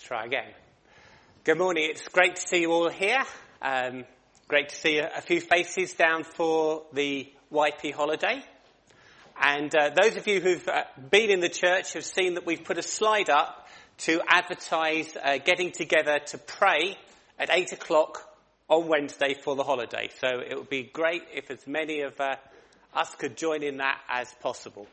try again. Good morning. It's great to see you all here. Um, great to see a, few faces down for the YP holiday. And uh, those of you who've uh, been in the church have seen that we've put a slide up to advertise uh, getting together to pray at 8 o'clock on Wednesday for the holiday. So it would be great if as many of uh, us could join in that as possible.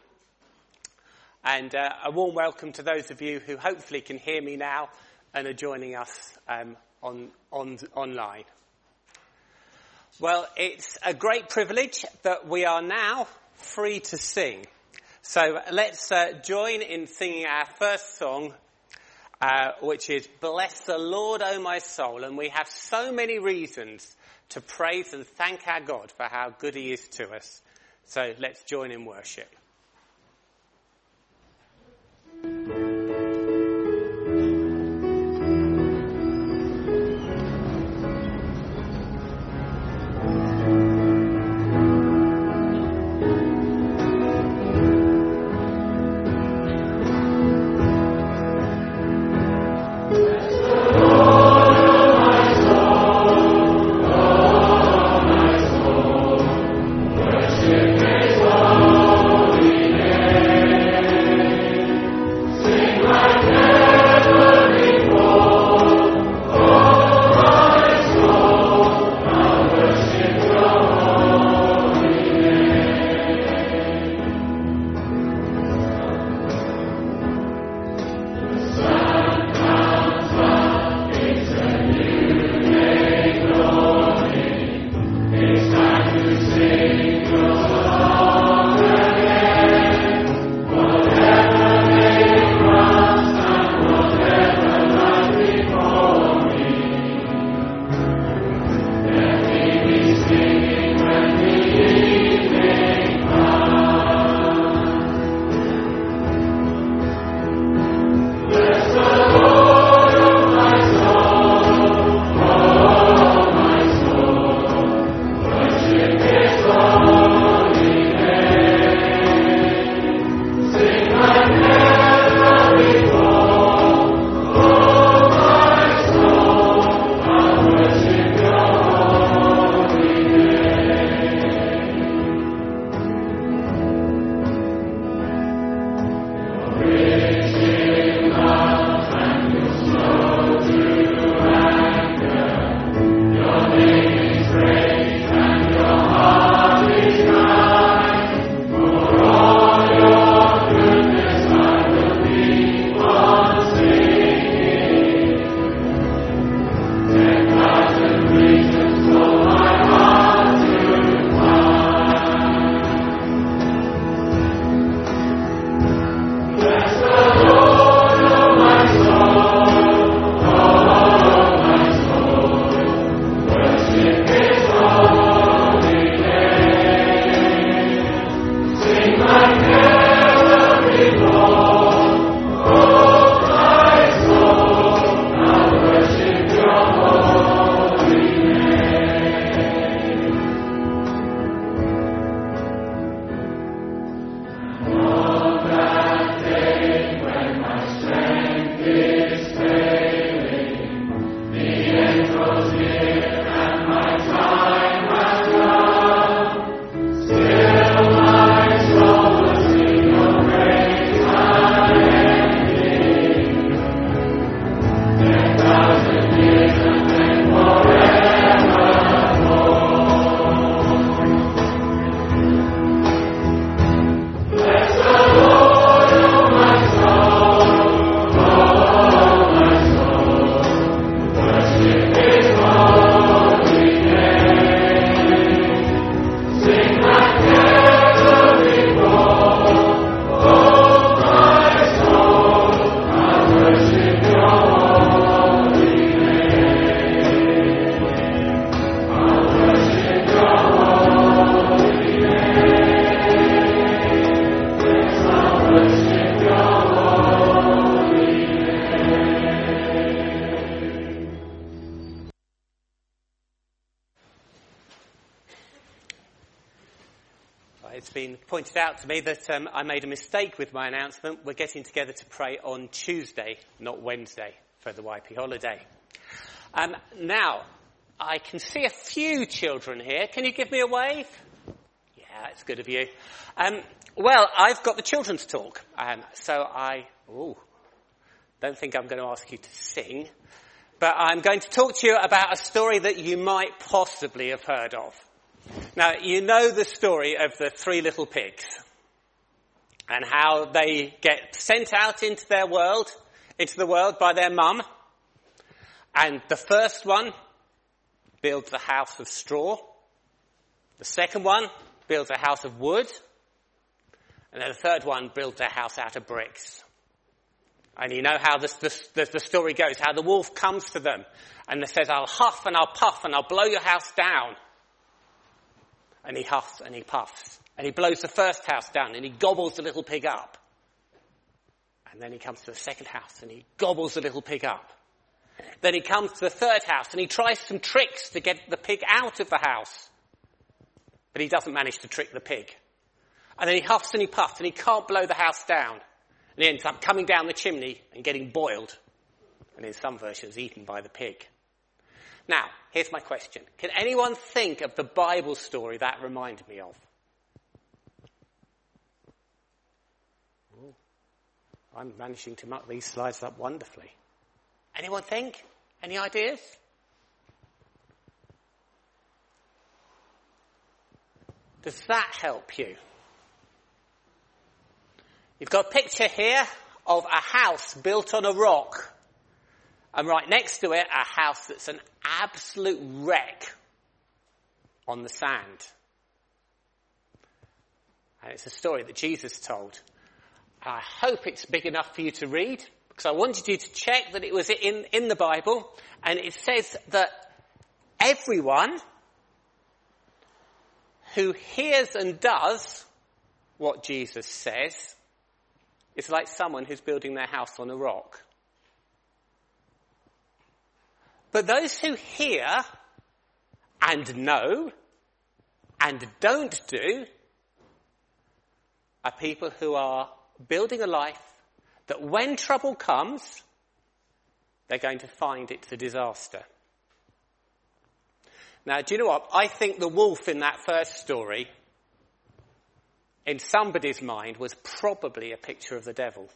And uh, a warm welcome to those of you who hopefully can hear me now and are joining us um, on, on, online. Well, it's a great privilege that we are now free to sing. So let's uh, join in singing our first song, uh, which is Bless the Lord, O my soul. And we have so many reasons to praise and thank our God for how good he is to us. So let's join in worship. To me that um, I made a mistake with my announcement. We're getting together to pray on Tuesday, not Wednesday. for the YP holiday. Um, now, I can see a few children here. Can you give me a wave? Yeah, it's good of you. Um, well, I've got the children's talk, um, so I ooh, don't think I'm going to ask you to sing, but I'm going to talk to you about a story that you might possibly have heard of. Now, you know the story of the three little pigs and how they get sent out into their world, into the world by their mum. And the first one builds a house of straw. The second one builds a house of wood. And then the third one builds a house out of bricks. And you know how the story goes, how the wolf comes to them and says, I'll huff and I'll puff and I'll blow your house down. And he huffs and he puffs. And he blows the first house down and he gobbles the little pig up. And then he comes to the second house and he gobbles the little pig up. Then he comes to the third house and he tries some tricks to get the pig out of the house. But he doesn't manage to trick the pig. And then he huffs and he puffs and he can't blow the house down. And he ends up coming down the chimney and getting boiled. And in some versions, eaten by the pig. Now, here's my question. Can anyone think of the Bible story that reminded me of? I'm managing to muck these slides up wonderfully. Anyone think? Any ideas? Does that help you? You've got a picture here of a house built on a rock. And right next to it, a house that's an absolute wreck on the sand. And it's a story that Jesus told. I hope it's big enough for you to read because I wanted you to check that it was in, in the Bible and it says that everyone who hears and does what Jesus says is like someone who's building their house on a rock. But those who hear and know and don't do are people who are building a life that when trouble comes, they're going to find it's a disaster. Now, do you know what? I think the wolf in that first story, in somebody's mind, was probably a picture of the devil.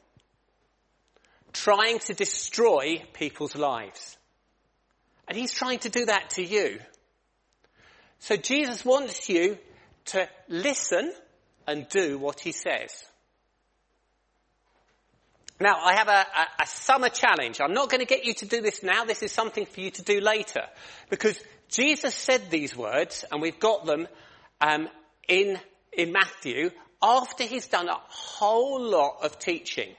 Trying to destroy people's lives. And he's trying to do that to you. So Jesus wants you to listen and do what he says. Now, I have a, a, a, summer challenge. I'm not going to get you to do this now. This is something for you to do later. Because Jesus said these words, and we've got them um, in, in Matthew, after he's done a whole lot of teaching.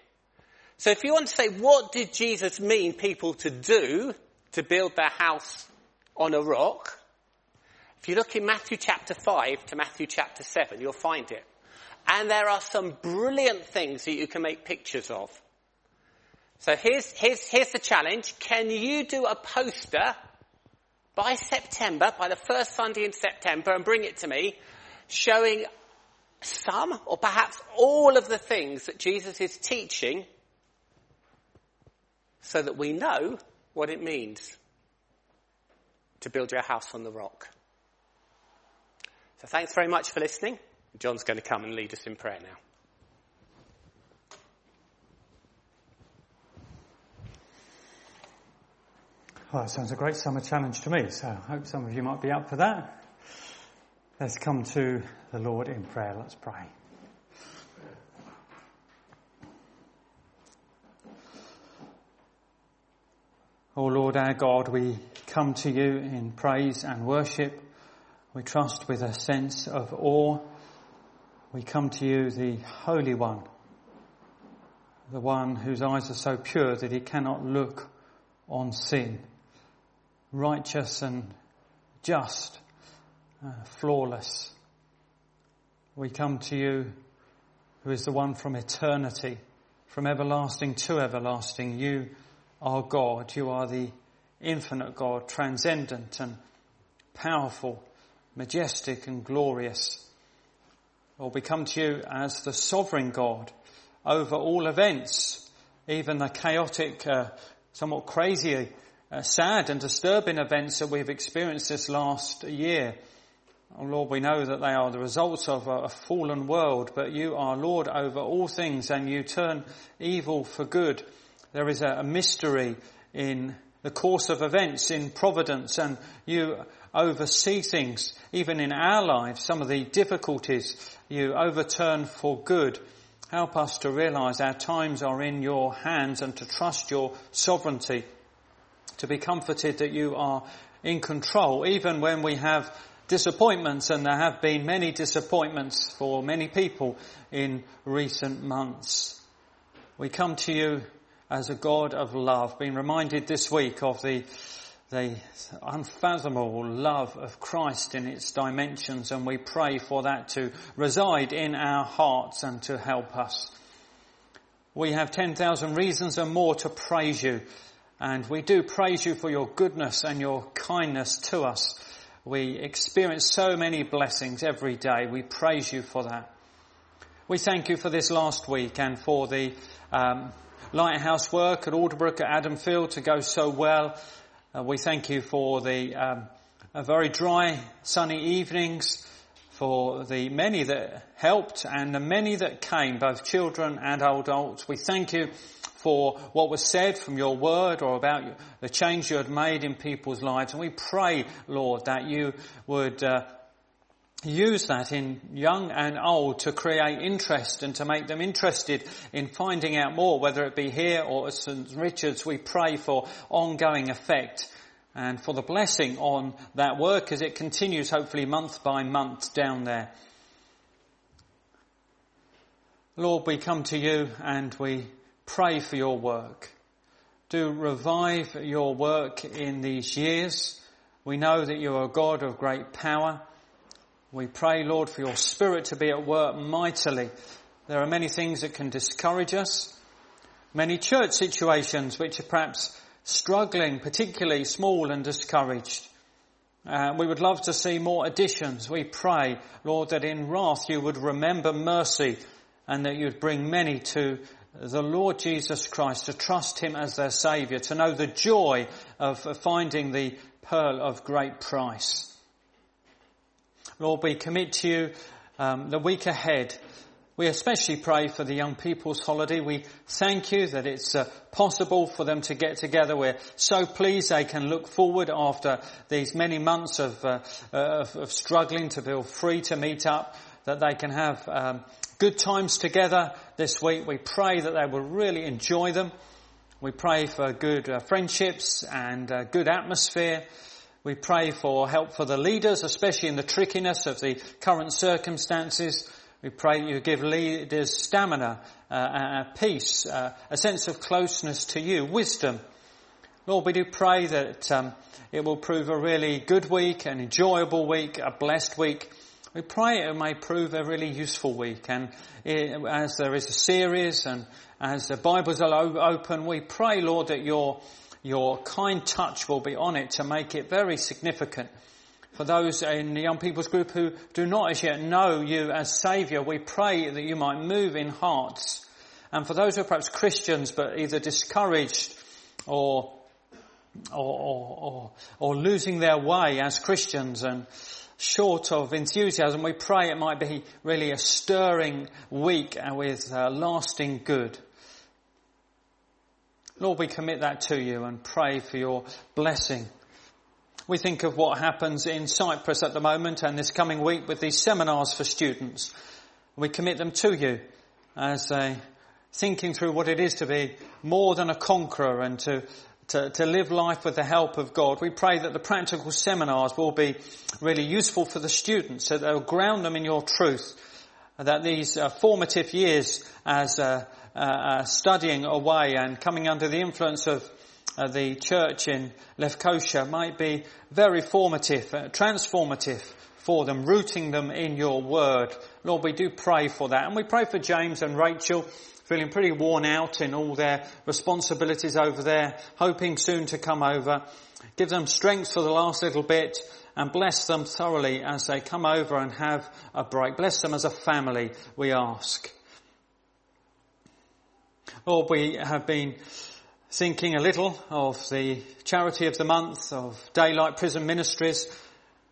So if you want to say, what did Jesus mean people to do to build their house on a rock? If you look in Matthew chapter 5 to Matthew chapter 7, you'll find it. And there are some brilliant things that you can make pictures of. So here's, here's, here's the challenge. Can you do a poster by September, by the first Sunday in September, and bring it to me, showing some or perhaps all of the things that Jesus is teaching so that we know what it means to build your house on the rock. So thanks very much for listening. John's going to come and lead us in prayer now. Well, that sounds a great summer challenge to me, so I hope some of you might be up for that. Let's come to the Lord in prayer. Let's pray. O oh Lord our God, we come to you in praise and worship. We trust with a sense of awe. We come to you, the Holy One, the one whose eyes are so pure that he cannot look on sin righteous and just, uh, flawless. We come to you who is the one from eternity, from everlasting to everlasting. You are God. You are the infinite God, transcendent and powerful, majestic and glorious. Or we come to you as the sovereign God over all events, even the chaotic uh, somewhat crazy, uh, sad and disturbing events that we've experienced this last year. Oh Lord, we know that they are the results of a, a fallen world, but you are Lord over all things and you turn evil for good. There is a, a mystery in the course of events in providence and you oversee things, even in our lives, some of the difficulties you overturn for good. Help us to realize our times are in your hands and to trust your sovereignty, to be comforted that you are in control, even when we have disappointments, and there have been many disappointments for many people in recent months. We come to you as a God of love, being reminded this week of the, the unfathomable love of Christ in its dimensions, and we pray for that to reside in our hearts and to help us. We have 10,000 reasons and more to praise you, and we do praise you for your goodness and your kindness to us. We experience so many blessings every day. We praise you for that. We thank you for this last week and for the um, lighthouse work at Alderbrook at Adamfield to go so well. Uh, we thank you for the um, very dry, sunny evenings, for the many that helped and the many that came, both children and adults. We thank you for what was said from your word or about the change you had made in people's lives. And we pray, Lord, that you would uh, use that in young and old to create interest and to make them interested in finding out more, whether it be here or at St. Richard's. We pray for ongoing effect and for the blessing on that work as it continues hopefully month by month down there. Lord, we come to you and we pray for your work. Do revive your work in these years. We know that you are a God of great power. We pray, Lord, for your spirit to be at work mightily. There are many things that can discourage us. Many church situations which are perhaps struggling, particularly small and discouraged. Uh, we would love to see more additions. We pray, Lord, that in wrath you would remember mercy and that you'd bring many to the Lord Jesus Christ, to trust Him as their Saviour, to know the joy of finding the pearl of great price. Lord, we commit to you um, the week ahead. We especially pray for the young people's holiday. We thank you that it's uh, possible for them to get together. We're so pleased they can look forward after these many months of, uh, of, of struggling to feel free to meet up, that they can have um, good times together this week. We pray that they will really enjoy them. We pray for good uh, friendships and uh, good atmosphere. We pray for help for the leaders, especially in the trickiness of the current circumstances. We pray that you give leaders stamina, uh, peace, uh, a sense of closeness to you, wisdom. Lord, we do pray that um, it will prove a really good week, an enjoyable week, a blessed week. We pray it may prove a really useful week and it, as there is a series and as the Bibles are open, we pray, Lord, that your, your kind touch will be on it to make it very significant. For those in the young people's group who do not as yet know you as Saviour, we pray that you might move in hearts. And for those who are perhaps Christians but either discouraged or or, or, or, or losing their way as Christians and short of enthusiasm, we pray it might be really a stirring week with uh, lasting good. Lord, we commit that to you and pray for your blessing. We think of what happens in Cyprus at the moment and this coming week with these seminars for students. We commit them to you as they thinking through what it is to be more than a conqueror and to to, to live life with the help of God. We pray that the practical seminars will be really useful for the students, so they'll ground them in your truth, that these uh, formative years as uh, uh, uh, studying away and coming under the influence of uh, the church in Lefkosia might be very formative, uh, transformative for them, rooting them in your word. Lord, we do pray for that. And we pray for James and Rachel feeling pretty worn out in all their responsibilities over there, hoping soon to come over. Give them strength for the last little bit and bless them thoroughly as they come over and have a break. Bless them as a family, we ask. Lord, we have been thinking a little of the charity of the month of Daylight Prison Ministries.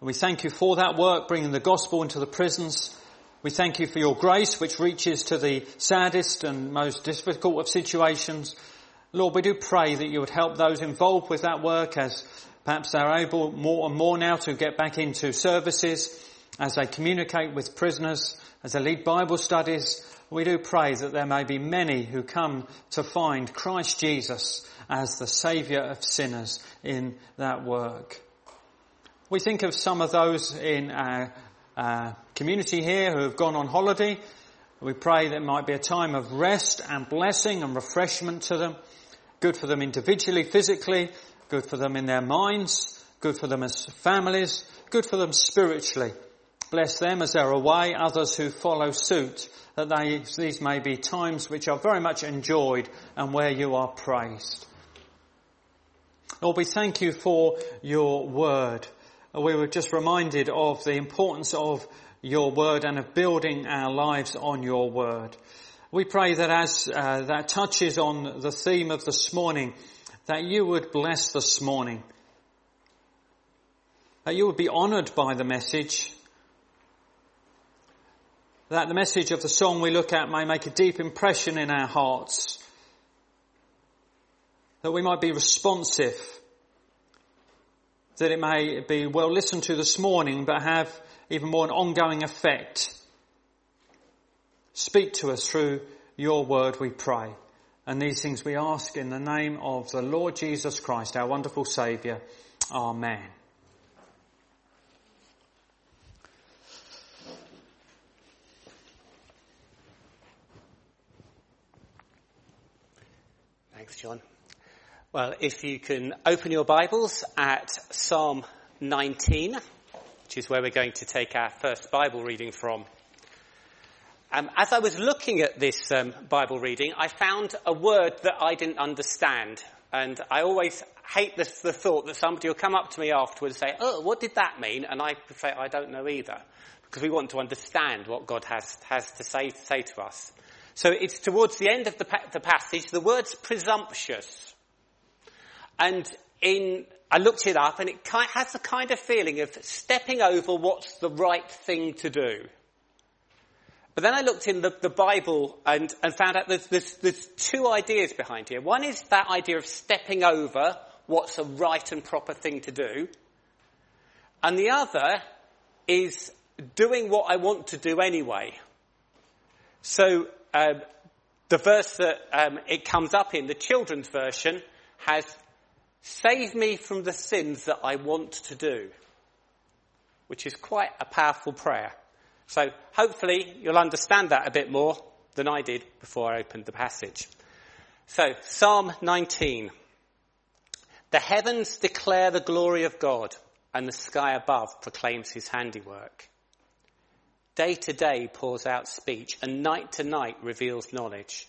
We thank you for that work, bringing the gospel into the prisons. We thank you for your grace, which reaches to the saddest and most difficult of situations. Lord, we do pray that you would help those involved with that work as perhaps they're able more and more now to get back into services, as they communicate with prisoners, as they lead Bible studies. We do pray that there may be many who come to find Christ Jesus as the Saviour of sinners in that work. We think of some of those in our, our community here who have gone on holiday. We pray that it might be a time of rest and blessing and refreshment to them. Good for them individually, physically, good for them in their minds, good for them as families, good for them spiritually. Bless them as they're away, others who follow suit, that they, these may be times which are very much enjoyed and where you are praised. Lord, we thank you for your word. We were just reminded of the importance of your word and of building our lives on your word. We pray that as uh, that touches on the theme of this morning, that you would bless this morning, that you would be honoured by the message, that the message of the song we look at may make a deep impression in our hearts, that we might be responsive, that it may be well listened to this morning, but have even more an ongoing effect Speak to us through your word, we pray. And these things we ask in the name of the Lord Jesus Christ, our wonderful Saviour. Amen. Thanks, John. Well, if you can open your Bibles at Psalm 19, which is where we're going to take our first Bible reading from. Um, as I was looking at this um, Bible reading, I found a word that I didn't understand. And I always hate this, the thought that somebody will come up to me afterwards and say, oh, what did that mean? And I say, I don't know either. Because we want to understand what God has, has to say, say to us. So it's towards the end of the, the passage, the word's presumptuous. And in, I looked it up and it has the kind of feeling of stepping over what's the right thing to do. But then I looked in the, the Bible and, and found out there's, there's, there's two ideas behind here. One is that idea of stepping over what's a right and proper thing to do. And the other is doing what I want to do anyway. So um, the verse that um, it comes up in, the children's version, has save me from the sins that I want to do, which is quite a powerful prayer. So hopefully you'll understand that a bit more than I did before I opened the passage. So Psalm 19. The heavens declare the glory of God and the sky above proclaims his handiwork. Day to day pours out speech and night to night reveals knowledge.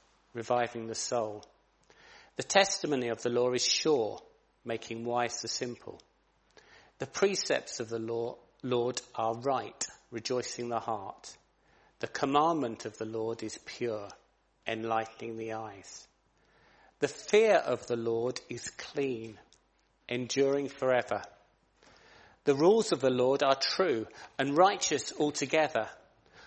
reviving the soul. The testimony of the law is sure, making wise the simple. The precepts of the law Lord are right, rejoicing the heart. The commandment of the Lord is pure, enlightening the eyes. The fear of the Lord is clean, enduring forever. The rules of the Lord are true and righteous altogether.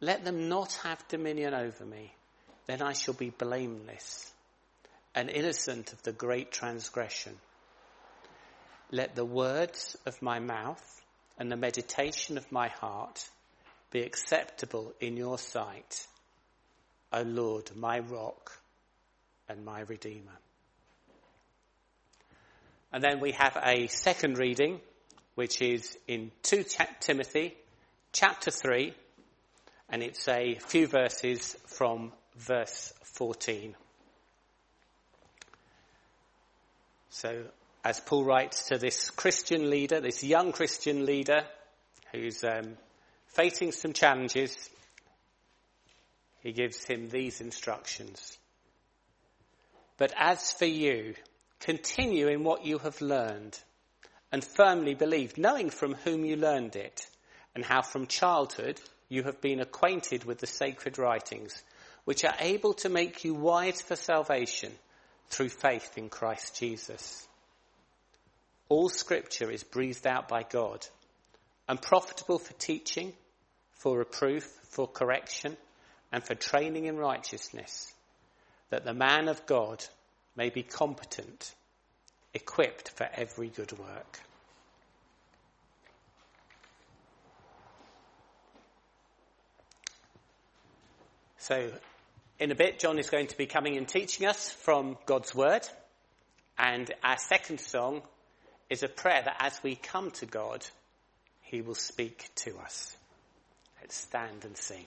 Let them not have dominion over me. Then I shall be blameless and innocent of the great transgression. let the words of my mouth and the meditation of my heart be acceptable in your sight, O Lord, my rock and my redeemer. And then we have a second reading, which is in 2 Timothy chapter 3, and it's a few verses from verse 14. So, as Paul writes to this Christian leader, this young Christian leader who's um, facing some challenges, he gives him these instructions. But as for you, continue in what you have learned and firmly believed, knowing from whom you learned it and how from childhood you have been acquainted with the sacred writings, which are able to make you wise for salvation through faith in Christ Jesus. All scripture is breathed out by God and profitable for teaching, for reproof, for correction, and for training in righteousness, that the man of God may be competent, equipped for every good work. So, in a bit, John is going to be coming and teaching us from God's Word. And our second song is a prayer that as we come to God, He will speak to us. Let's stand and sing.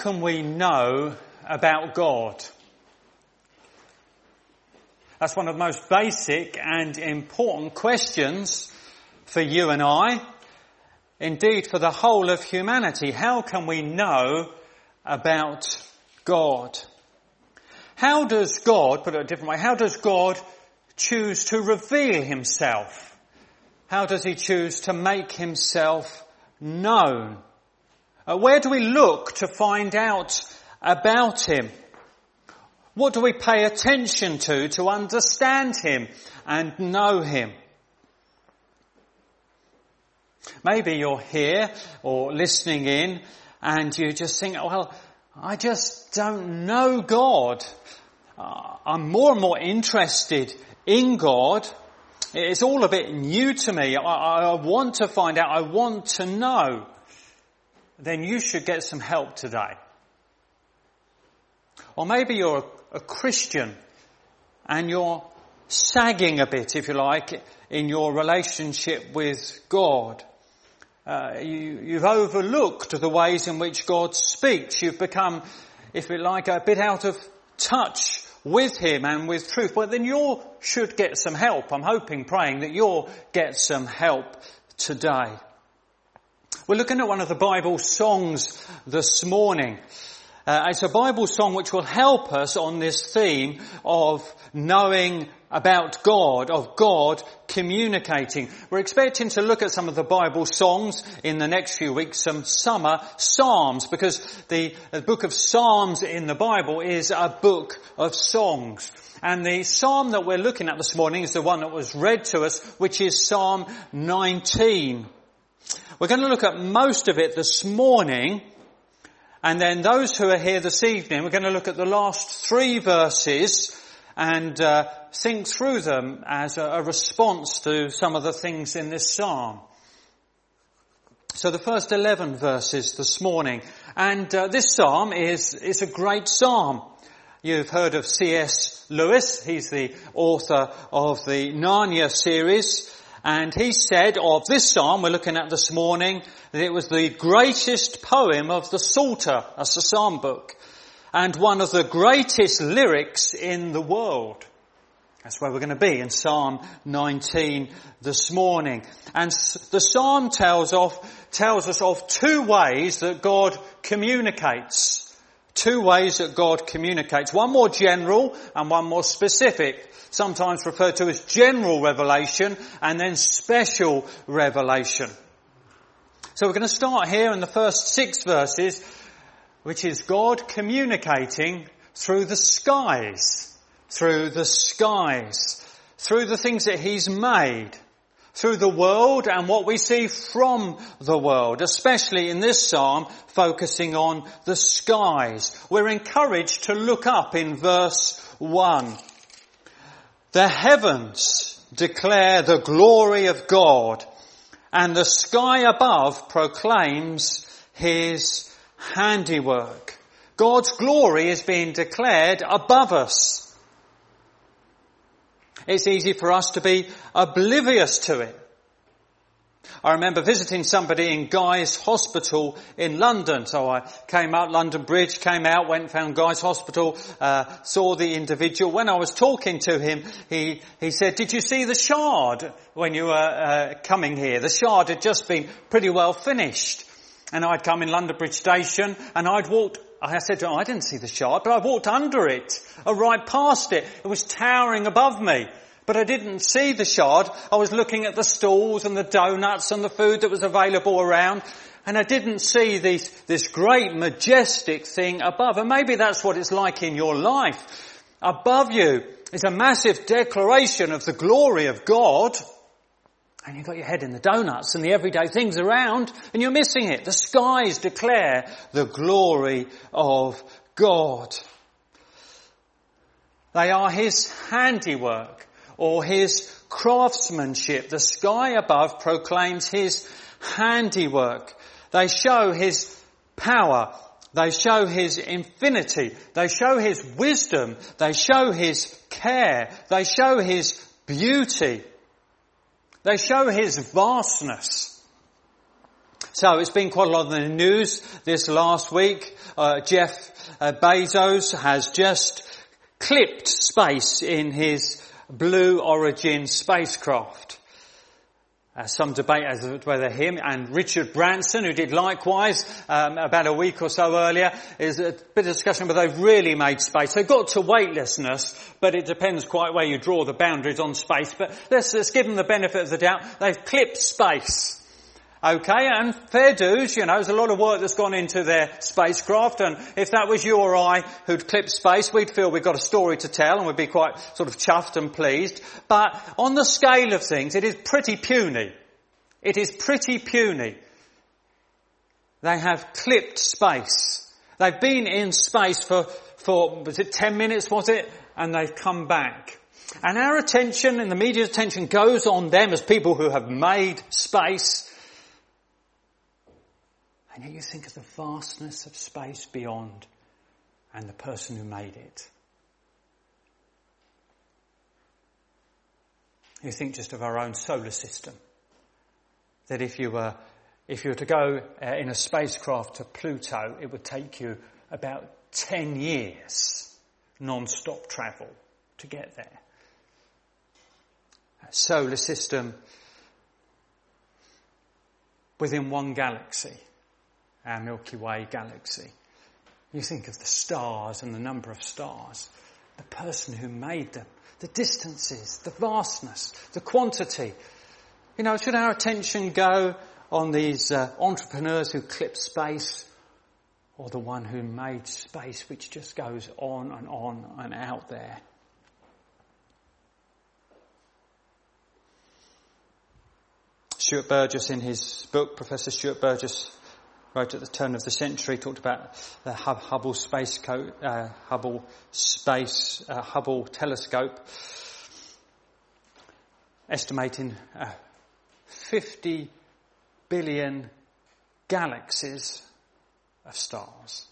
Can we know about God? That's one of the most basic and important questions for you and I. Indeed, for the whole of humanity. How can we know about God? How does God, put it a different way, how does God choose to reveal himself? How does he choose to make himself known? Uh, where do we look to find out about him? What do we pay attention to to understand him and know him? Maybe you're here or listening in and you just think, well, I just don't know God. Uh, I'm more and more interested in God. It's all a bit new to me. I, I want to find out. I want to know then you should get some help today. Or maybe you're a Christian and you're sagging a bit, if you like, in your relationship with God. Uh, you, have overlooked the ways in which God speaks. You've become, if you like, a bit out of touch with Him and with truth. But then you should get some help. I'm hoping, praying that you'll get some help today. We're looking at one of the Bible songs this morning. Uh, it's a Bible song which will help us on this theme of knowing about God, of God communicating. We're expecting to look at some of the Bible songs in the next few weeks, some summer psalms, because the, the book of Psalms in the Bible is a book of songs. And the psalm that we're looking at this morning is the one that was read to us, which is Psalm 19. We're going to look at most of it this morning, and then those who are here this evening, we're going to look at the last three verses and uh, think through them as a, a response to some of the things in this psalm. So the first 11 verses this morning. And uh, this psalm is, is a great psalm. You've heard of C.S. Lewis. He's the author of the Narnia series. And he said of this psalm we're looking at this morning that it was the greatest poem of the Psalter, that's the psalm book, and one of the greatest lyrics in the world. That's where we're going to be in Psalm 19 this morning. And the Psalm tells of, tells us of two ways that God communicates. Two ways that God communicates. One more general and one more specific sometimes referred to as general revelation and then special revelation. So we're going to start here in the first six verses, which is God communicating through the skies, through the skies, through the things that He's made, through the world and what we see from the world, especially in this psalm focusing on the skies. We're encouraged to look up in verse 1 the heavens declare the glory of God and the sky above proclaims his handiwork. God's glory is being declared above us. It's easy for us to be oblivious to it. I remember visiting somebody in Guy's Hospital in London. So I came out London Bridge, came out, went found Guy's Hospital, uh, saw the individual. When I was talking to him, he, he said, did you see the shard when you were uh, coming here? The shard had just been pretty well finished. And I'd come in London Bridge Station and I'd walked I said to him, I didn't see the shard, but I walked under it, or right past it. It was towering above me. But I didn't see the shard. I was looking at the stalls and the donuts and the food that was available around. And I didn't see this, this great majestic thing above. And maybe that's what it's like in your life. Above you is a massive declaration of the glory of God. And you've got your head in the donuts and the everyday things around and you're missing it. The skies declare the glory of God. They are His handiwork or his craftsmanship. The sky above proclaims his handiwork. They show his power. They show his infinity. They show his wisdom. They show his care. They show his beauty. They show his vastness. So it's been quite a lot in the news this last week. Uh, Jeff uh, Bezos has just clipped space in his Blue Origin spacecraft. Uh, some debate as to whether him and Richard Branson, who did likewise um, about a week or so earlier, is a bit of discussion whether they've really made space. They've got to weightlessness, but it depends quite where you draw the boundaries on space. But let's, let's give them the benefit of the doubt. They've clipped space. Okay, and fair dues, you know, there's a lot of work that's gone into their spacecraft, and if that was you or I who'd clipped space, we'd feel we've got a story to tell, and we'd be quite sort of chuffed and pleased. But on the scale of things, it is pretty puny. It is pretty puny. They have clipped space. They've been in space for, for, was it 10 minutes, was it? And they've come back. And our attention and the media's attention goes on them as people who have made space and yet you think of the vastness of space beyond and the person who made it. You think just of our own solar system. That if you were, if you were to go uh, in a spacecraft to Pluto, it would take you about 10 years non-stop travel to get there. A solar system within one galaxy our Milky Way galaxy. You think of the stars and the number of stars, the person who made them, the distances, the vastness, the quantity. You know, should our attention go on these uh, entrepreneurs who clip space or the one who made space which just goes on and on and out there? Stuart Burgess in his book, Professor Stuart Burgess wrote at the turn of the century, talked about the Hubble space, co- uh, Hubble space, uh, Hubble telescope, estimating uh, 50 billion galaxies of stars.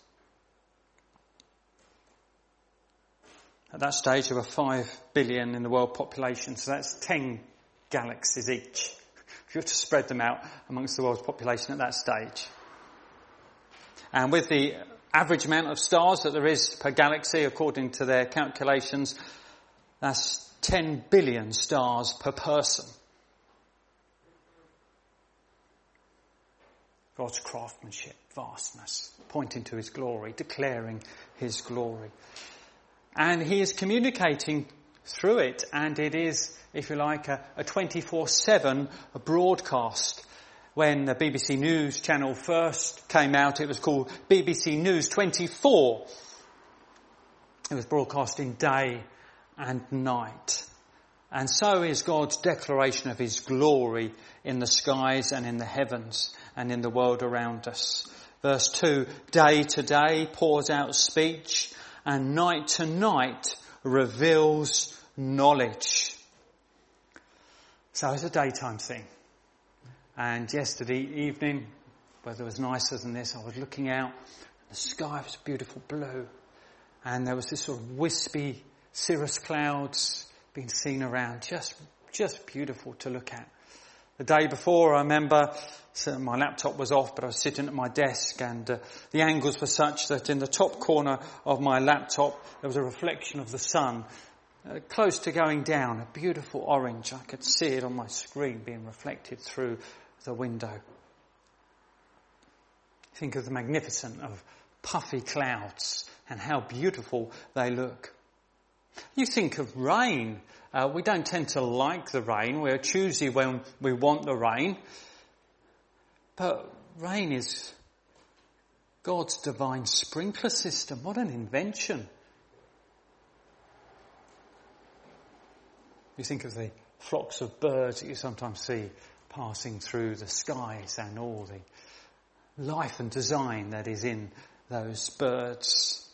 At that stage, there were 5 billion in the world population, so that's 10 galaxies each. If you were to spread them out amongst the world's population at that stage. And with the average amount of stars that there is per galaxy, according to their calculations, that's 10 billion stars per person. God's craftsmanship, vastness, pointing to his glory, declaring his glory. And he is communicating through it, and it is, if you like, a, a 24-7 broadcast when the BBC News channel first came out, it was called BBC News 24. It was broadcasting day and night. And so is God's declaration of His glory in the skies and in the heavens and in the world around us. Verse 2, day to day pours out speech and night to night reveals knowledge. So it's a daytime thing. And yesterday evening, weather was nicer than this, I was looking out, the sky was beautiful blue, and there was this sort of wispy cirrus clouds being seen around, just, just beautiful to look at. The day before, I remember so my laptop was off, but I was sitting at my desk and uh, the angles were such that in the top corner of my laptop there was a reflection of the sun uh, close to going down, a beautiful orange. I could see it on my screen being reflected through the window. Think of the magnificent of puffy clouds and how beautiful they look. You think of rain. Uh, we don't tend to like the rain. We're choosy when we want the rain. But rain is God's divine sprinkler system. What an invention. You think of the flocks of birds that you sometimes see passing through the skies and all the life and design that is in those birds.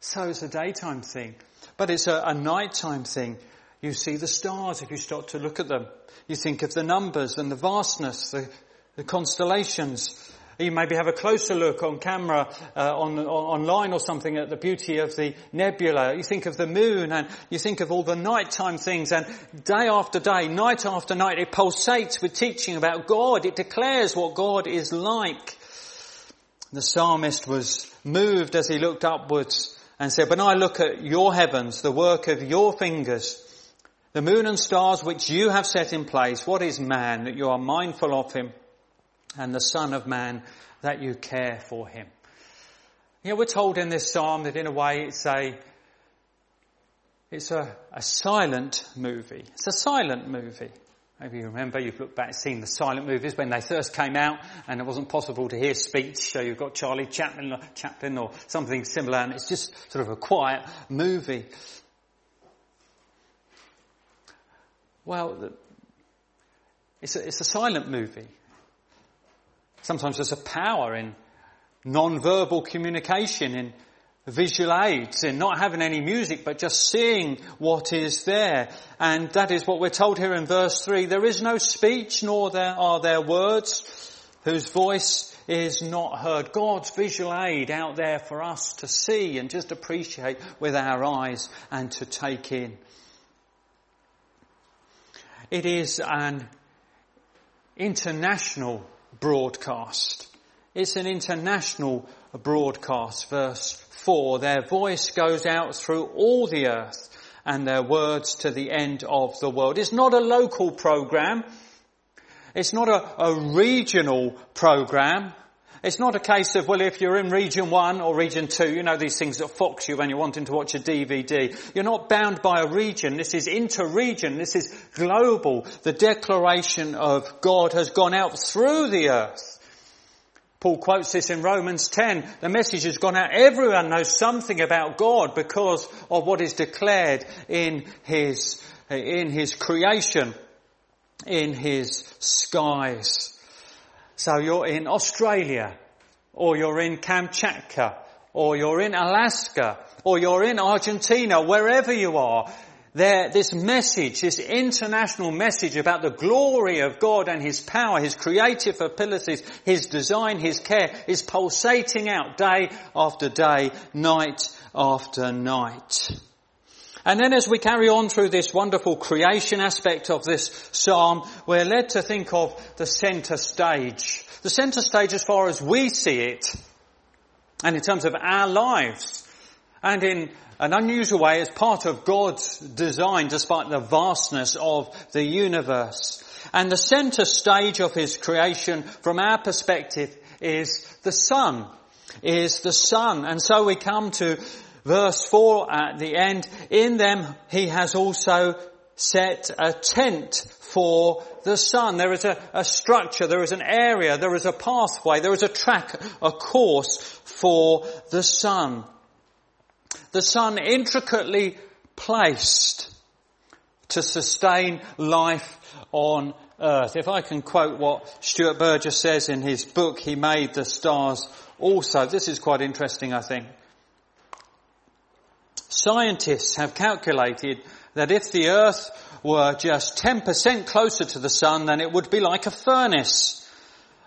So it's a daytime thing, but it's a, a nighttime thing. You see the stars if you start to look at them. You think of the numbers and the vastness, the, the constellations. You maybe have a closer look on camera, uh, on, on, online or something at the beauty of the nebula. You think of the moon and you think of all the nighttime things and day after day, night after night, it pulsates with teaching about God. It declares what God is like. The psalmist was moved as he looked upwards and said, when I look at your heavens, the work of your fingers, the moon and stars which you have set in place, what is man that you are mindful of him? And the Son of Man that you care for him. You know, we're told in this psalm that in a way it's a, it's a, a silent movie. It's a silent movie. Maybe you remember, you've looked back seen the silent movies when they first came out and it wasn't possible to hear speech, so you've got Charlie Chaplin, Chaplin or something similar and it's just sort of a quiet movie. Well, it's a, it's a silent movie. Sometimes there's a power in non-verbal communication, in visual aids, in not having any music, but just seeing what is there. And that is what we're told here in verse 3. There is no speech, nor there are there words, whose voice is not heard. God's visual aid out there for us to see and just appreciate with our eyes and to take in. It is an international broadcast. It's an international broadcast. Verse 4, their voice goes out through all the earth and their words to the end of the world. It's not a local program. It's not a, a regional program. It's not a case of, well, if you're in region one or region two, you know these things that fox you when you're wanting to watch a DVD. You're not bound by a region. This is inter-region. This is global. The declaration of God has gone out through the earth. Paul quotes this in Romans 10. The message has gone out. Everyone knows something about God because of what is declared in his, in his creation, in his skies. So you're in Australia, or you're in Kamchatka, or you're in Alaska, or you're in Argentina, wherever you are, there, this message, this international message about the glory of God and His power, His creative abilities, His design, His care is pulsating out day after day, night after night. And then as we carry on through this wonderful creation aspect of this psalm, we're led to think of the center stage. The center stage as far as we see it, and in terms of our lives, and in an unusual way as part of God's design despite the vastness of the universe. And the center stage of His creation from our perspective is the sun, is the sun. And so we come to verse 4 at the end, in them he has also set a tent for the sun. There is a, a, structure, there is an area, there is a pathway, there is a track, a course for the sun. The sun intricately placed to sustain life on earth. If I can quote what Stuart Burgess says in his book, He Made the Stars also. This is quite interesting, I think. Scientists have calculated that if the earth were just 10% closer to the sun, then it would be like a furnace.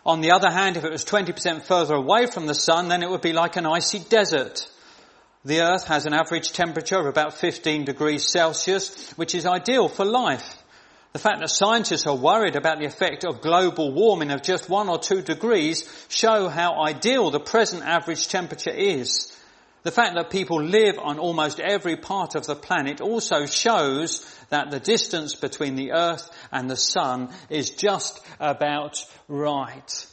On the other hand, if it was 20% further away from the sun, then it would be like an icy desert. The earth has an average temperature of about 15 degrees Celsius, which is ideal for life. The fact that scientists are worried about the effect of global warming of just one or two degrees show how ideal the present average temperature is. The fact that people live on almost every part of the planet also shows that the distance between the earth and the sun is just about right.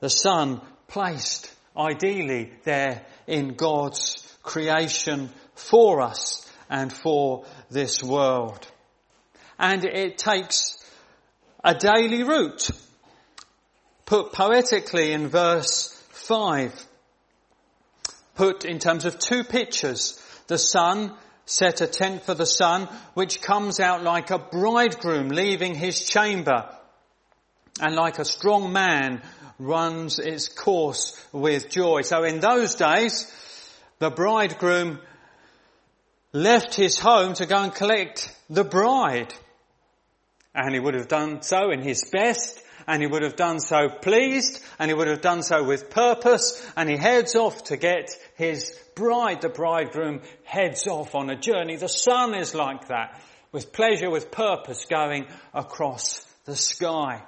The sun placed ideally there in God's creation for us and for this world. And it takes a daily route. Put poetically in verse 5 put in terms of two pictures. The sun set a tent for the sun, which comes out like a bridegroom leaving his chamber, and like a strong man runs its course with joy. So in those days, the bridegroom left his home to go and collect the bride. And he would have done so in his best and he would have done so pleased and he would have done so with purpose and he heads off to get his bride. The bridegroom heads off on a journey. The sun is like that with pleasure, with purpose going across the sky.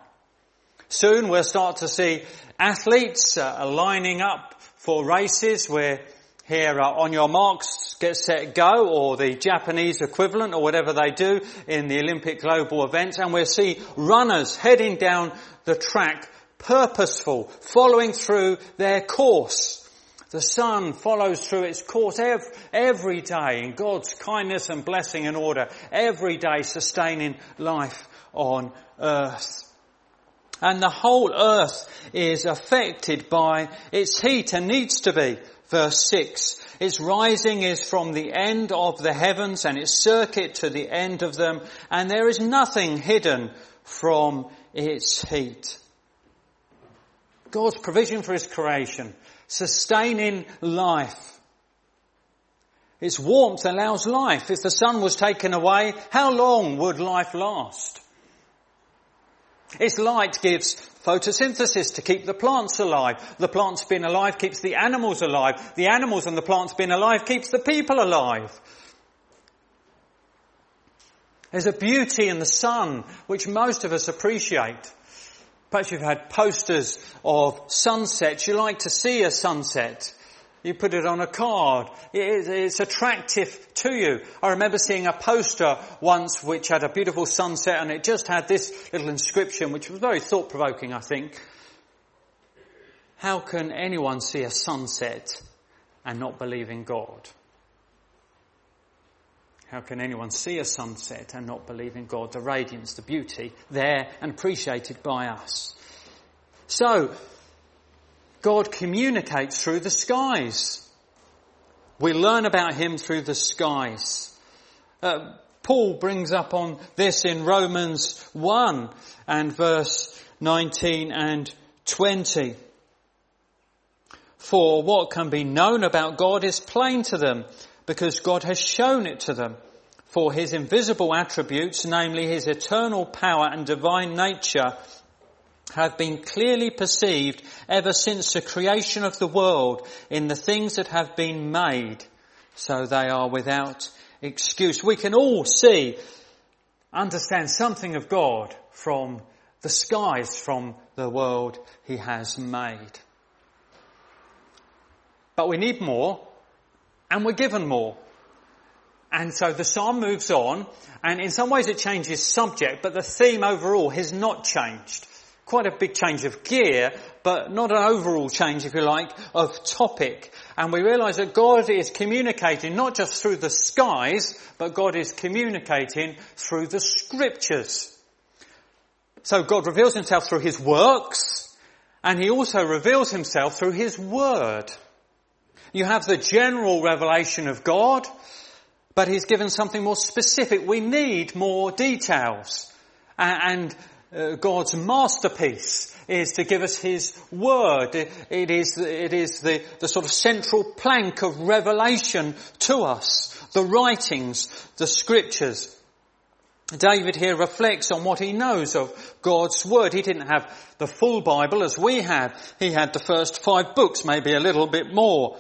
Soon we'll start to see athletes uh, lining up for races where here uh, on your marks, get set, go, or the Japanese equivalent, or whatever they do in the Olympic global events, and we'll see runners heading down the track, purposeful, following through their course. The sun follows through its course every, day in God's kindness and blessing and order, every day sustaining life on earth. And the whole earth is affected by its heat and needs to be. Verse 6. Its rising is from the end of the heavens and its circuit to the end of them, and there is nothing hidden from its heat. God's provision for His creation, sustaining life. Its warmth allows life. If the sun was taken away, how long would life last? Its light gives photosynthesis to keep the plants alive. The plants being alive keeps the animals alive. The animals and the plants being alive keeps the people alive. There's a beauty in the sun which most of us appreciate. Perhaps you've had posters of sunsets. You like to see a sunset. You put it on a card. It's attractive to you. I remember seeing a poster once which had a beautiful sunset and it just had this little inscription which was very thought provoking, I think. How can anyone see a sunset and not believe in God? How can anyone see a sunset and not believe in God? The radiance, the beauty there and appreciated by us. So, God communicates through the skies. We learn about Him through the skies. Uh, Paul brings up on this in Romans 1 and verse 19 and 20. For what can be known about God is plain to them because God has shown it to them. For his invisible attributes, namely his eternal power and divine nature, have been clearly perceived ever since the creation of the world in the things that have been made, so they are without excuse. We can all see, understand something of God from the skies, from the world He has made. But we need more, and we're given more. And so the psalm moves on, and in some ways it changes subject, but the theme overall has not changed quite a big change of gear, but not an overall change, if you like, of topic. And we realize that God is communicating not just through the skies, but God is communicating through the scriptures. So God reveals himself through his works, and he also reveals himself through his word. You have the general revelation of God, but he's given something more specific. We need more details. And uh, God's masterpiece is to give us His Word. It, is, it is the, the sort of central plank of revelation to us. The writings, the scriptures. David here reflects on what he knows of God's Word. He didn't have the full Bible as we have. He had the first five books, maybe a little bit more.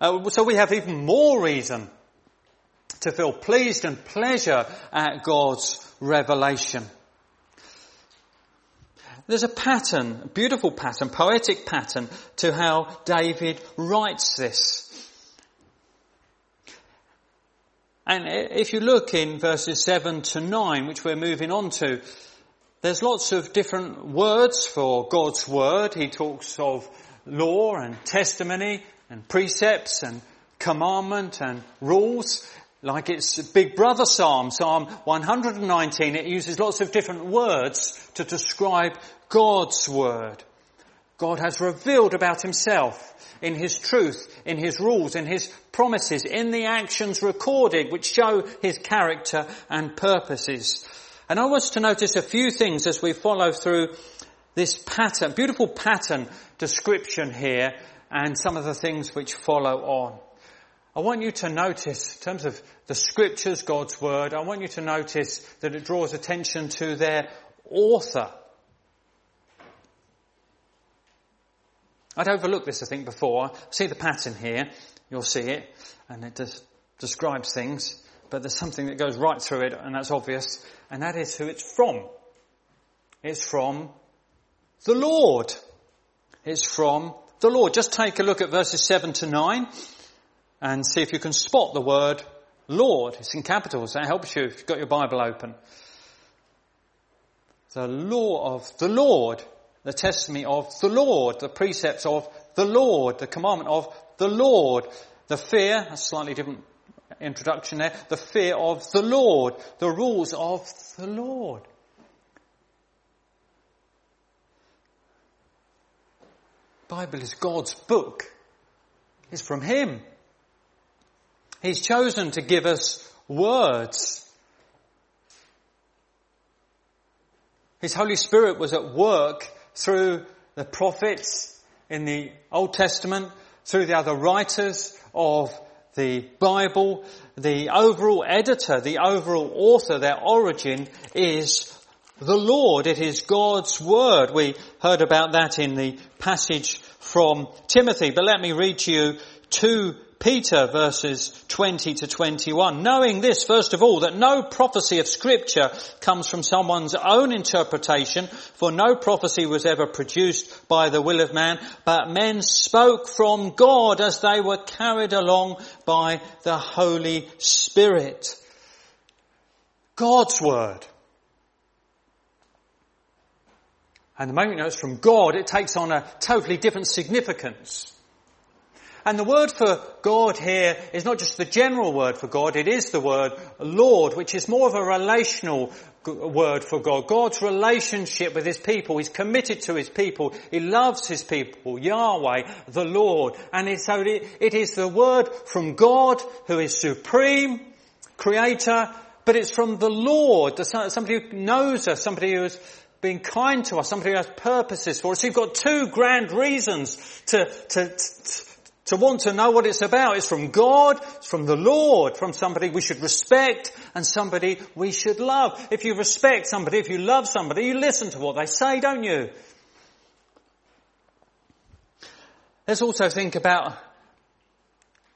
Uh, so we have even more reason to feel pleased and pleasure at God's revelation. There's a pattern, a beautiful pattern, poetic pattern to how David writes this. And if you look in verses 7 to 9, which we're moving on to, there's lots of different words for God's word. He talks of law and testimony and precepts and commandment and rules like it's Big Brother Psalm, Psalm 119. It uses lots of different words to describe God's Word. God has revealed about Himself in His truth, in His rules, in His promises, in the actions recorded which show His character and purposes. And I want us to notice a few things as we follow through this pattern, beautiful pattern description here and some of the things which follow on. I want you to notice, in terms of the scriptures, God's word, I want you to notice that it draws attention to their author. I'd overlooked this, I think, before. See the pattern here. You'll see it. And it just describes things. But there's something that goes right through it, and that's obvious. And that is who it's from. It's from the Lord. It's from the Lord. Just take a look at verses 7 to 9 and see if you can spot the word Lord. It's in capitals. That helps you if you've got your Bible open. The law of the Lord the testimony of the Lord, the precepts of the Lord, the commandment of the Lord, the fear, a slightly different introduction there, the fear of the Lord, the rules of the Lord. Bible is God's book. It's from Him. He's chosen to give us words His Holy Spirit was at work through the prophets in the Old Testament, through the other writers of the Bible, the overall editor, the overall author, their origin is the Lord. It is God's Word. We heard about that in the passage from Timothy, but let me read to you two Peter verses 20 to 21. Knowing this, first of all, that no prophecy of scripture comes from someone's own interpretation, for no prophecy was ever produced by the will of man, but men spoke from God as they were carried along by the Holy Spirit. God's word. And the moment you know it's from God, it takes on a totally different significance. And the word for God here is not just the general word for God, it is the word Lord, which is more of a relational word for God. God's relationship with his people. He's committed to his people. He loves his people. Yahweh, the Lord. And so it is the word from God who is supreme, creator, but it's from the Lord, somebody who knows us, somebody who has been kind to us, somebody who has purposes for us. So you've got two grand reasons to, to, to want to know what it's about. is from God, it's from the Lord, from somebody we should respect and somebody we should love. If you respect somebody, if you love somebody, you listen to what they say, don't you? Let's also think about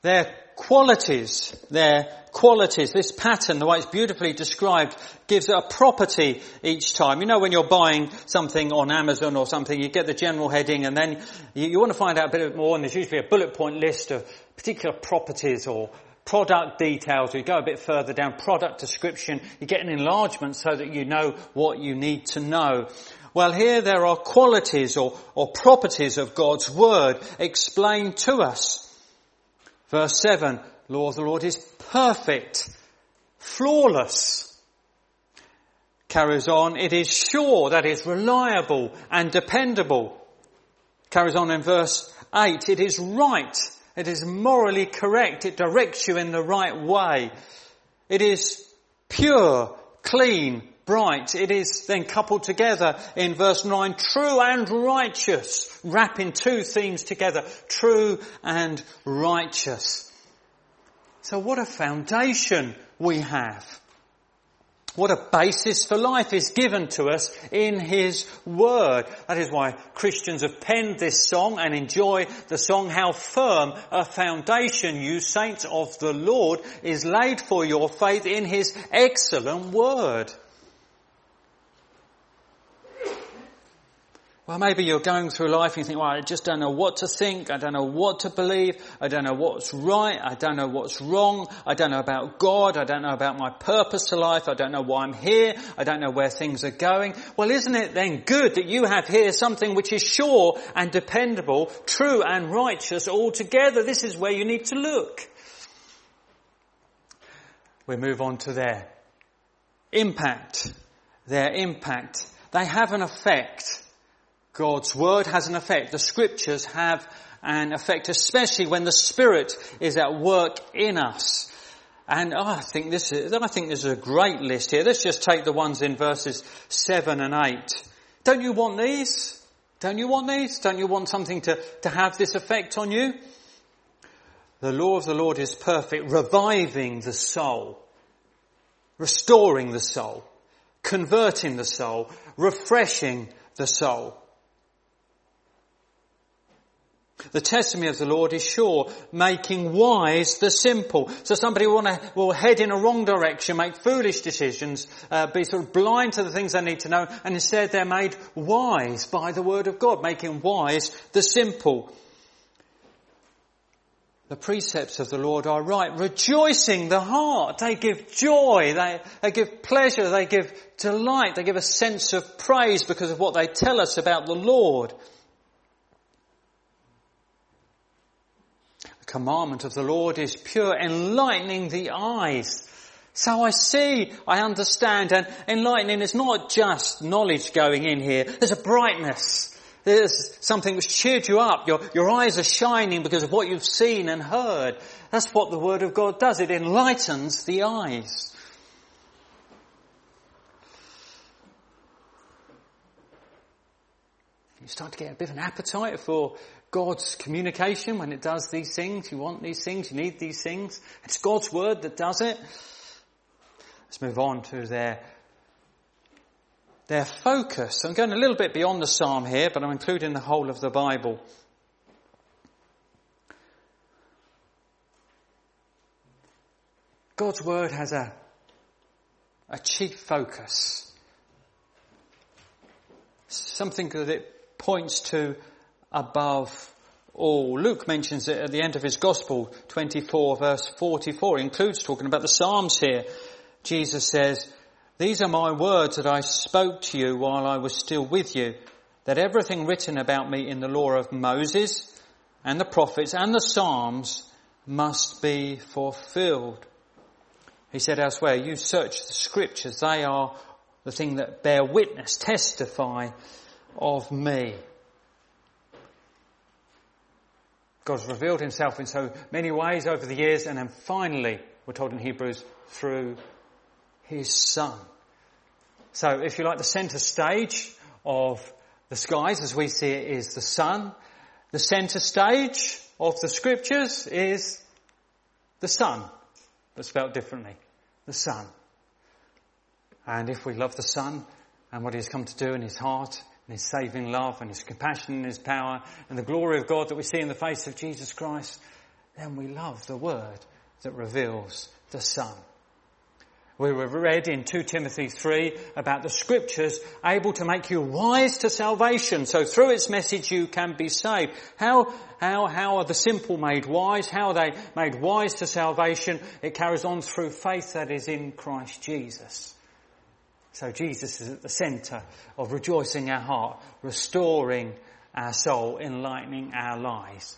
their qualities, their qualities. This pattern, the way it's beautifully described, gives it a property each time. You know when you're buying something on Amazon or something, you get the general heading and then you, you want to find out a bit more and there's usually a bullet point list of particular properties or product details, you go a bit further down, product description, you get an enlargement so that you know what you need to know. Well, here there are qualities or, or properties of God's Word explained to us. Verse 7, law of the Lord is perfect, flawless. Carries on, it is sure, that is reliable and dependable. Carries on in verse 8, it is right, it is morally correct, it directs you in the right way. It is pure, clean, bright. It is then coupled together in verse 9, true and righteous, wrapping two themes together, true and righteous. So what a foundation we have. What a basis for life is given to us in His Word. That is why Christians have penned this song and enjoy the song, How Firm a Foundation, you saints of the Lord, is laid for your faith in His excellent Word. Well, maybe you're going through life and you think, well, I just don't know what to think. I don't know what to believe. I don't know what's right. I don't know what's wrong. I don't know about God. I don't know about my purpose to life. I don't know why I'm here. I don't know where things are going. Well, isn't it then good that you have here something which is sure and dependable, true and righteous altogether? This is where you need to look. We move on to their impact. Their impact. They have an effect God's word has an effect. The scriptures have an effect, especially when the Spirit is at work in us. And oh, I think this is, I think there's a great list here. Let's just take the ones in verses 7 and 8. Don't you want these? Don't you want these? Don't you want something to, to have this effect on you? The law of the Lord is perfect, reviving the soul, restoring the soul, converting the soul, refreshing the soul. The testimony of the Lord is sure, making wise the simple. So somebody will, wanna, will head in a wrong direction, make foolish decisions, uh, be sort of blind to the things they need to know, and instead they're made wise by the word of God, making wise the simple. The precepts of the Lord are right, rejoicing the heart. They give joy, they, they give pleasure, they give delight, they give a sense of praise because of what they tell us about the Lord. Commandment of the Lord is pure, enlightening the eyes. So I see, I understand, and enlightening is not just knowledge going in here. There's a brightness. There's something which cheered you up. Your, your eyes are shining because of what you've seen and heard. That's what the Word of God does. It enlightens the eyes. You start to get a bit of an appetite for God's communication when it does these things. You want these things, you need these things. It's God's word that does it. Let's move on to their their focus. I'm going a little bit beyond the psalm here, but I'm including the whole of the Bible. God's word has a, a chief focus. Something that it points to above all. Luke mentions it at the end of his gospel, 24 verse 44, includes talking about the Psalms here. Jesus says, these are my words that I spoke to you while I was still with you, that everything written about me in the law of Moses and the prophets and the Psalms must be fulfilled. He said elsewhere, you search the scriptures, they are the thing that bear witness, testify of me. God's revealed himself in so many ways over the years and then finally, we're told in Hebrews, through his son. So if you like the center stage of the skies as we see it is the sun, the center stage of the scriptures is the Son, but spelled differently. The Son. And if we love the Son and what he has come to do in his heart and his saving love and his compassion and his power and the glory of God that we see in the face of Jesus Christ, then we love the word that reveals the Son. We were read in 2 Timothy 3 about the scriptures able to make you wise to salvation. So through its message you can be saved. How, how, how are the simple made wise? How are they made wise to salvation? It carries on through faith that is in Christ Jesus. So Jesus is at the center of rejoicing our heart, restoring our soul, enlightening our lives,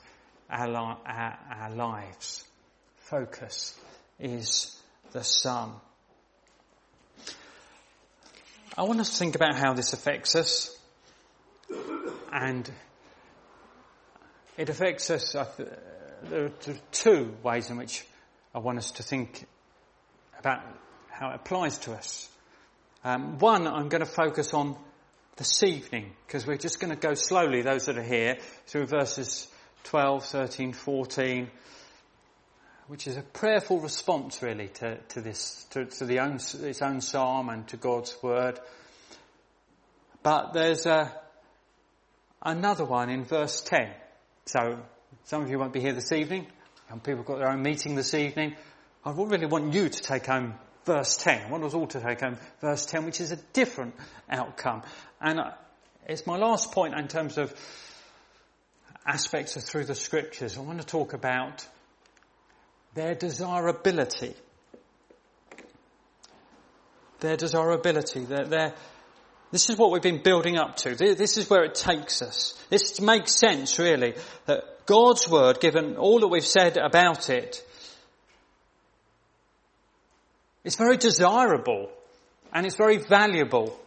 our, li- our, our lives. Focus is the Son. I want us to think about how this affects us. And it affects us, there are two ways in which I want us to think about how it applies to us. Um, one, I'm going to focus on this evening because we're just going to go slowly, those that are here, through verses 12, 13, 14, which is a prayerful response really to, to this, to, to the own, its own psalm and to God's word. But there's a, another one in verse 10. So some of you won't be here this evening. Some people have got their own meeting this evening. I really want you to take home verse 10. I want us all to take home verse 10, which is a different outcome. And uh, it's my last point in terms of aspects of through the scriptures. I want to talk about their desirability. Their desirability. Their, their, this is what we've been building up to. This is where it takes us. This makes sense, really, that God's word, given all that we've said about it, it's very desirable and it's very valuable.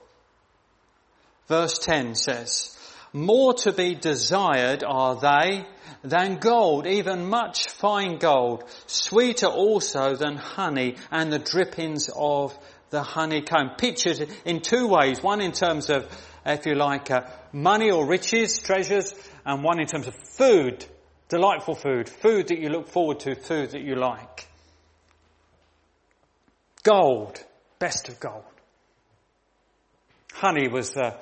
Verse 10 says, more to be desired are they than gold, even much fine gold, sweeter also than honey and the drippings of the honeycomb. Pictured in two ways. One in terms of, if you like, uh, money or riches, treasures, and one in terms of food, delightful food, food that you look forward to, food that you like. Gold, best of gold. Honey was uh,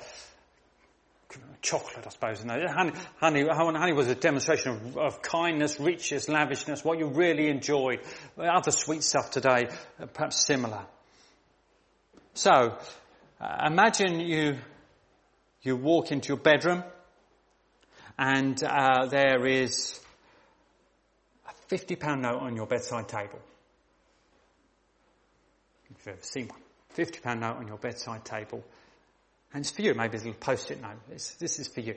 chocolate, I suppose. Honey, honey, honey was a demonstration of, of, kindness, richness, lavishness, what you really enjoyed. Other sweet stuff today, uh, perhaps similar. So, uh, imagine you, you walk into your bedroom and uh, there is a £50 note on your bedside table. If you've ever seen one. £50 note on your bedside table. And it's for you, maybe it's a little post-it note. It's, this is for you.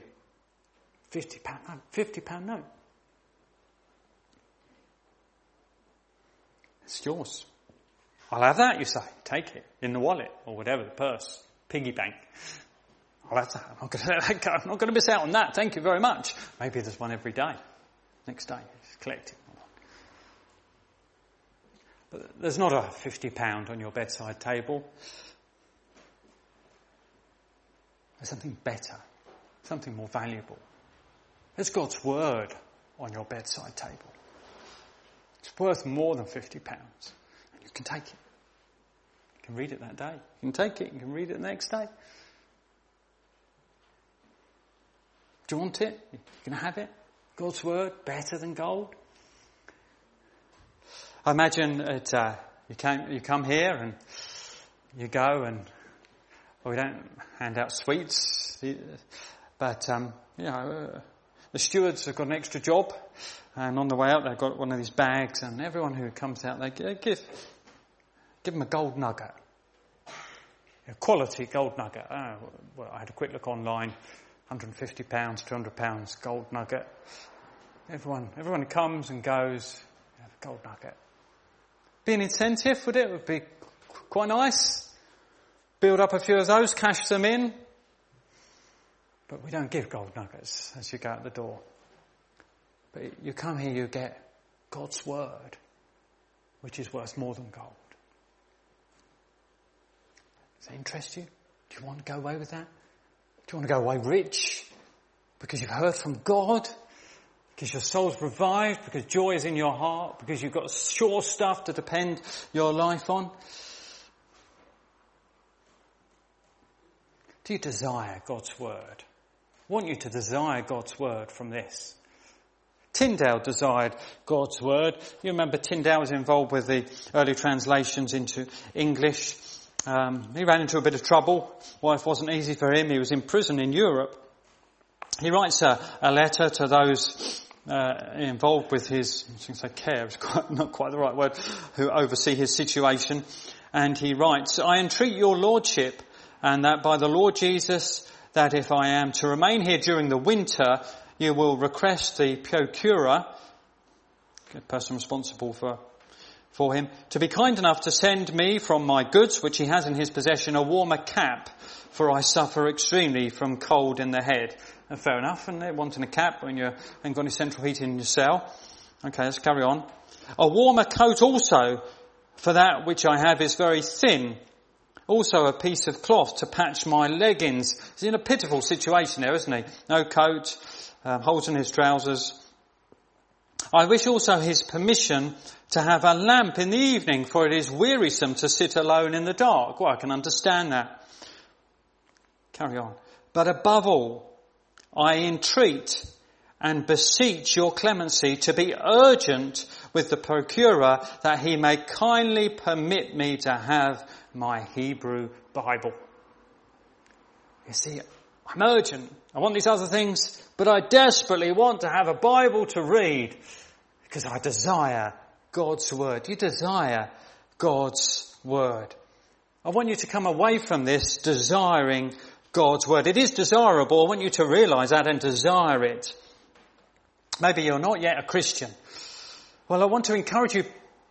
£50 note. £50 note. It's yours. I'll have that, you say. Take it. In the wallet, or whatever, the purse, piggy bank. I'll have that. I'm not going to, I'm not going to miss out on that. Thank you very much. Maybe there's one every day. Next day, collect it. There's not a £50 on your bedside table. There's something better, something more valuable. There's God's Word on your bedside table. It's worth more than £50 and you can take it. You can read it that day. You can take it, you can read it the next day. Do you want it? You can have it. God's Word, better than gold. I imagine uh, you, came, you come here and you go and well, we don't hand out sweets, but um, you know, uh, the stewards have got an extra job, and on the way out they've got one of these bags, and everyone who comes out they give give them a gold nugget, a quality gold nugget. Oh, well, I had a quick look online, 150 pounds, 200 pounds gold nugget. Everyone, everyone comes and goes, have a gold nugget be an incentive, would it? It would be quite nice. Build up a few of those, cash them in. But we don't give gold nuggets as you go out the door. But you come here, you get God's word, which is worth more than gold. Does that interest you? Do you want to go away with that? Do you want to go away rich? Because you've heard from God? Because your soul's revived, because joy is in your heart, because you've got sure stuff to depend your life on? Do you desire God's word? I want you to desire God's word from this. Tyndale desired God's word. You remember Tyndale was involved with the early translations into English. Um, he ran into a bit of trouble. Life wasn't easy for him. He was in prison in Europe. He writes a, a letter to those uh, involved with his, I say care, is quite, not quite the right word, who oversee his situation. And he writes, I entreat your lordship and that by the Lord Jesus, that if I am to remain here during the winter, you will request the procurer, the person responsible for, for him, to be kind enough to send me from my goods, which he has in his possession, a warmer cap, for I suffer extremely from cold in the head. Uh, fair enough, and they're wanting a cap when you ain't got any central heating in your cell. Okay, let's carry on. A warmer coat also, for that which I have is very thin. Also a piece of cloth to patch my leggings. He's in a pitiful situation there, isn't he? No coat, um, holes in his trousers. I wish also his permission to have a lamp in the evening, for it is wearisome to sit alone in the dark. Well, I can understand that. Carry on. But above all, I entreat and beseech your clemency to be urgent with the procurer that he may kindly permit me to have my Hebrew Bible. You see, I'm urgent. I want these other things, but I desperately want to have a Bible to read because I desire God's Word. You desire God's Word. I want you to come away from this desiring God's word. It is desirable. I want you to realize that and desire it. Maybe you're not yet a Christian. Well, I want to encourage you,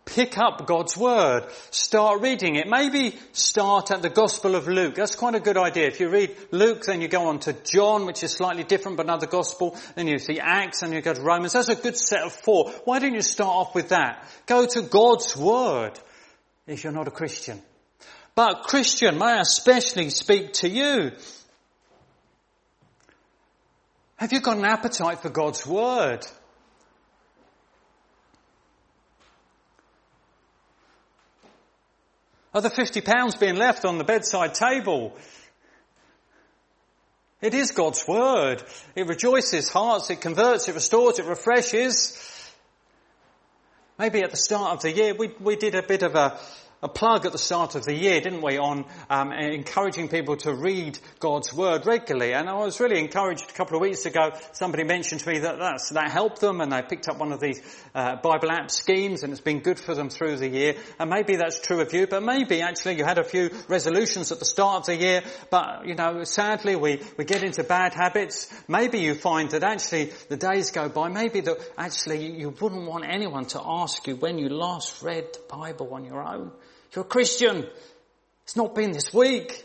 pick up God's word. Start reading it. Maybe start at the Gospel of Luke. That's quite a good idea. If you read Luke, then you go on to John, which is slightly different, but another gospel. Then you see Acts and you go to Romans. That's a good set of four. Why don't you start off with that? Go to God's word if you're not a Christian. But Christian, may I especially speak to you? Have you got an appetite for God's Word? Are the £50 being left on the bedside table? It is God's word. It rejoices hearts, it converts, it restores, it refreshes. Maybe at the start of the year we, we did a bit of a, a plug at the start of the year, didn't we, on um, encouraging people to read God's Word regularly. And I was really encouraged a couple of weeks ago. Somebody mentioned to me that that helped them, and they picked up one of these uh, Bible app schemes, and it's been good for them through the year. And maybe that's true of you, but maybe actually you had a few resolutions at the start of the year, but you know, sadly we we get into bad habits. Maybe you find that actually the days go by. Maybe that actually you wouldn't want anyone to ask you when you last read the Bible on your own. You're a Christian. It's not been this week.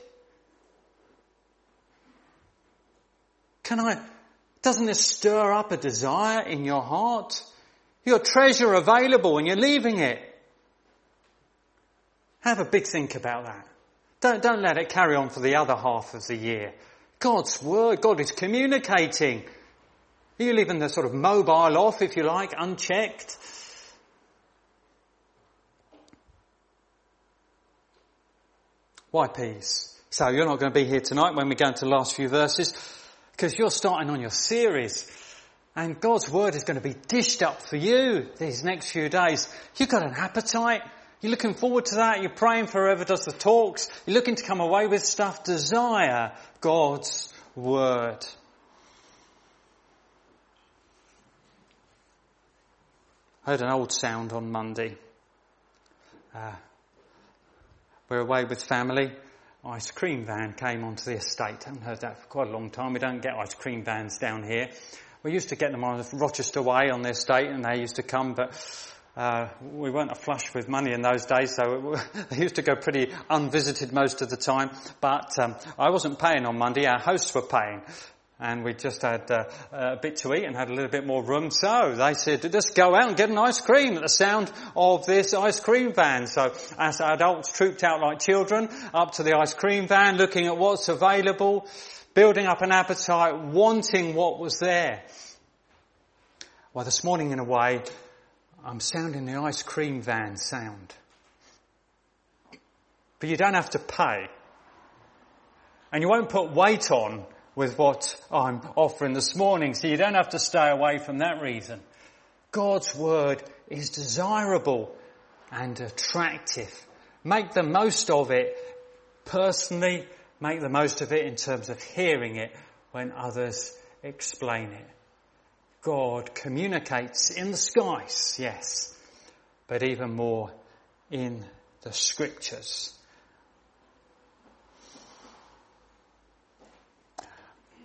Can I, doesn't this stir up a desire in your heart? Your treasure available and you're leaving it. Have a big think about that. Don't, don't let it carry on for the other half of the year. God's word, God is communicating. Are you leaving the sort of mobile off, if you like, unchecked? Why peace? So you're not going to be here tonight when we go into the last few verses because you're starting on your series and God's word is going to be dished up for you these next few days. You've got an appetite. You're looking forward to that. You're praying for whoever does the talks. You're looking to come away with stuff. Desire God's word. I heard an old sound on Monday. Uh, we're away with family. Ice cream van came onto the estate. I haven't heard that for quite a long time. We don't get ice cream vans down here. We used to get them on Rochester Way on the estate and they used to come, but uh, we weren't a flush with money in those days, so they used to go pretty unvisited most of the time. But um, I wasn't paying on Monday; our hosts were paying, and we just had uh, a bit to eat and had a little bit more room. So they said, just go out and get an ice cream at the sound of this ice cream van. So as adults trooped out like children up to the ice cream van, looking at what's available, building up an appetite, wanting what was there. Well, this morning in a way, I'm sounding the ice cream van sound. But you don't have to pay. And you won't put weight on with what I'm offering this morning, so you don't have to stay away from that reason. God's word is desirable and attractive. Make the most of it personally, make the most of it in terms of hearing it when others explain it. God communicates in the skies, yes, but even more in the scriptures.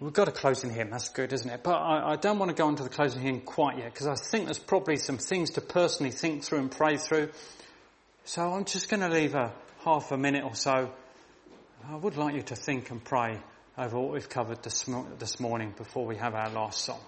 We've got a closing hymn, that's good, isn't it? But I, I don't want to go into the closing hymn quite yet, because I think there's probably some things to personally think through and pray through. So I'm just going to leave a half a minute or so. I would like you to think and pray over what we've covered this, this morning before we have our last song.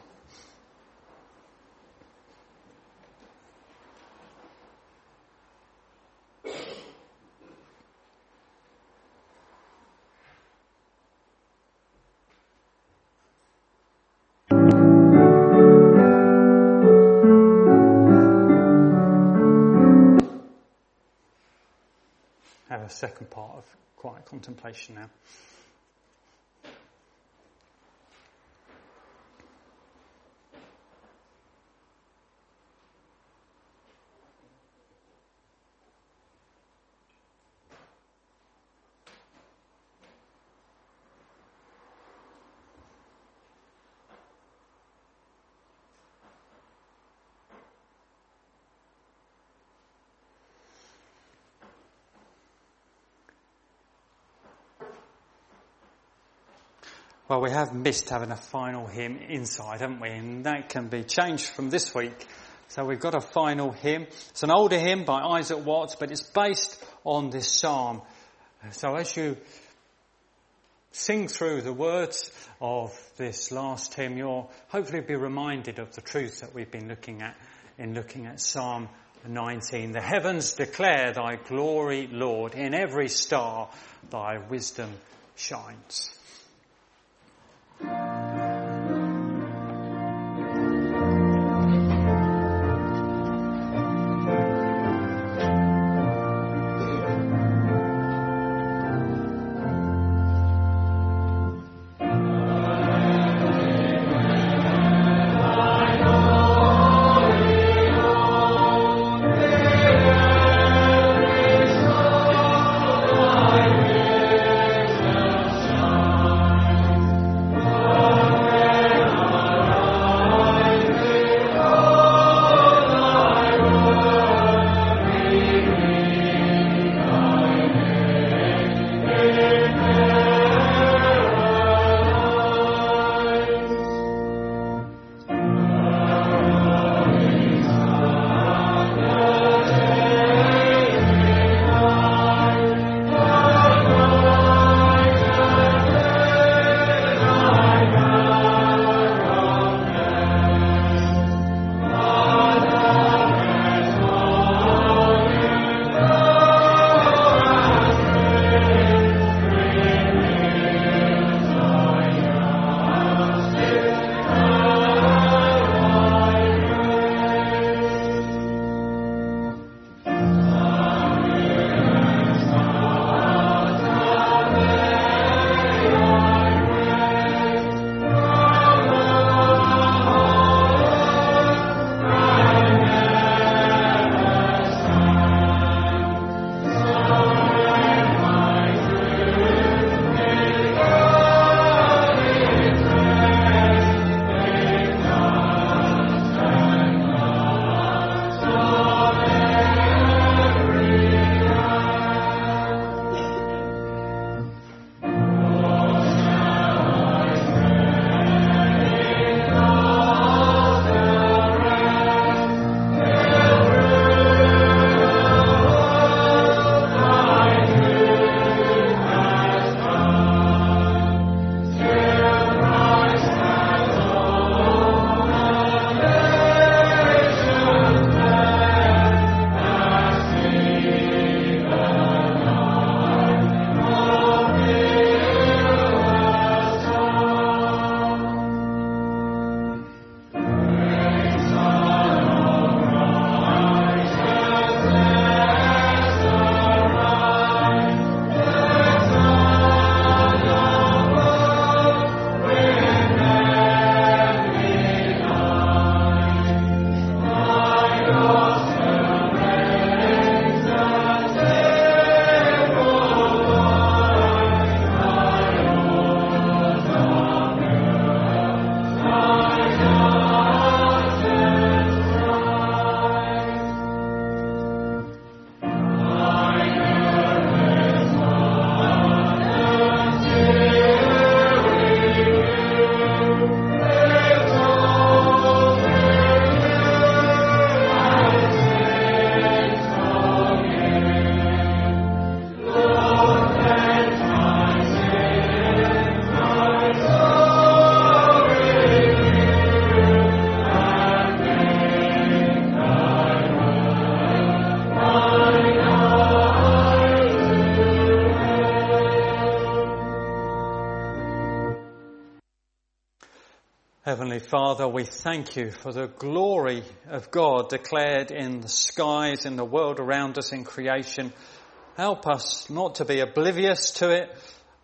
Contemplation now. Well, we have missed having a final hymn inside, haven't we? And that can be changed from this week. So we've got a final hymn. It's an older hymn by Isaac Watts, but it's based on this psalm. So as you sing through the words of this last hymn, you'll hopefully be reminded of the truth that we've been looking at in looking at Psalm 19. The heavens declare thy glory, Lord. In every star thy wisdom shines. Father, we thank you for the glory of God declared in the skies, in the world around us, in creation. Help us not to be oblivious to it,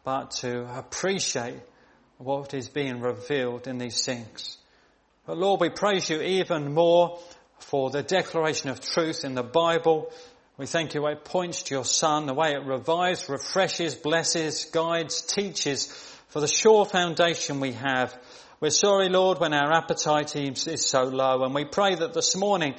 but to appreciate what is being revealed in these things. But Lord, we praise you even more for the declaration of truth in the Bible. We thank you, it points to your Son, the way it revives, refreshes, blesses, guides, teaches for the sure foundation we have we're sorry, Lord, when our appetite is so low, and we pray that this morning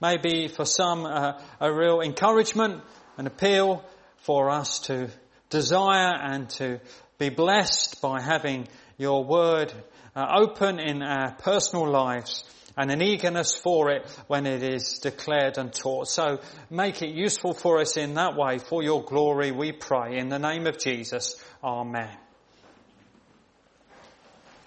may be for some uh, a real encouragement, an appeal for us to desire and to be blessed by having your word uh, open in our personal lives and an eagerness for it when it is declared and taught. So make it useful for us in that way for your glory, we pray. In the name of Jesus, Amen.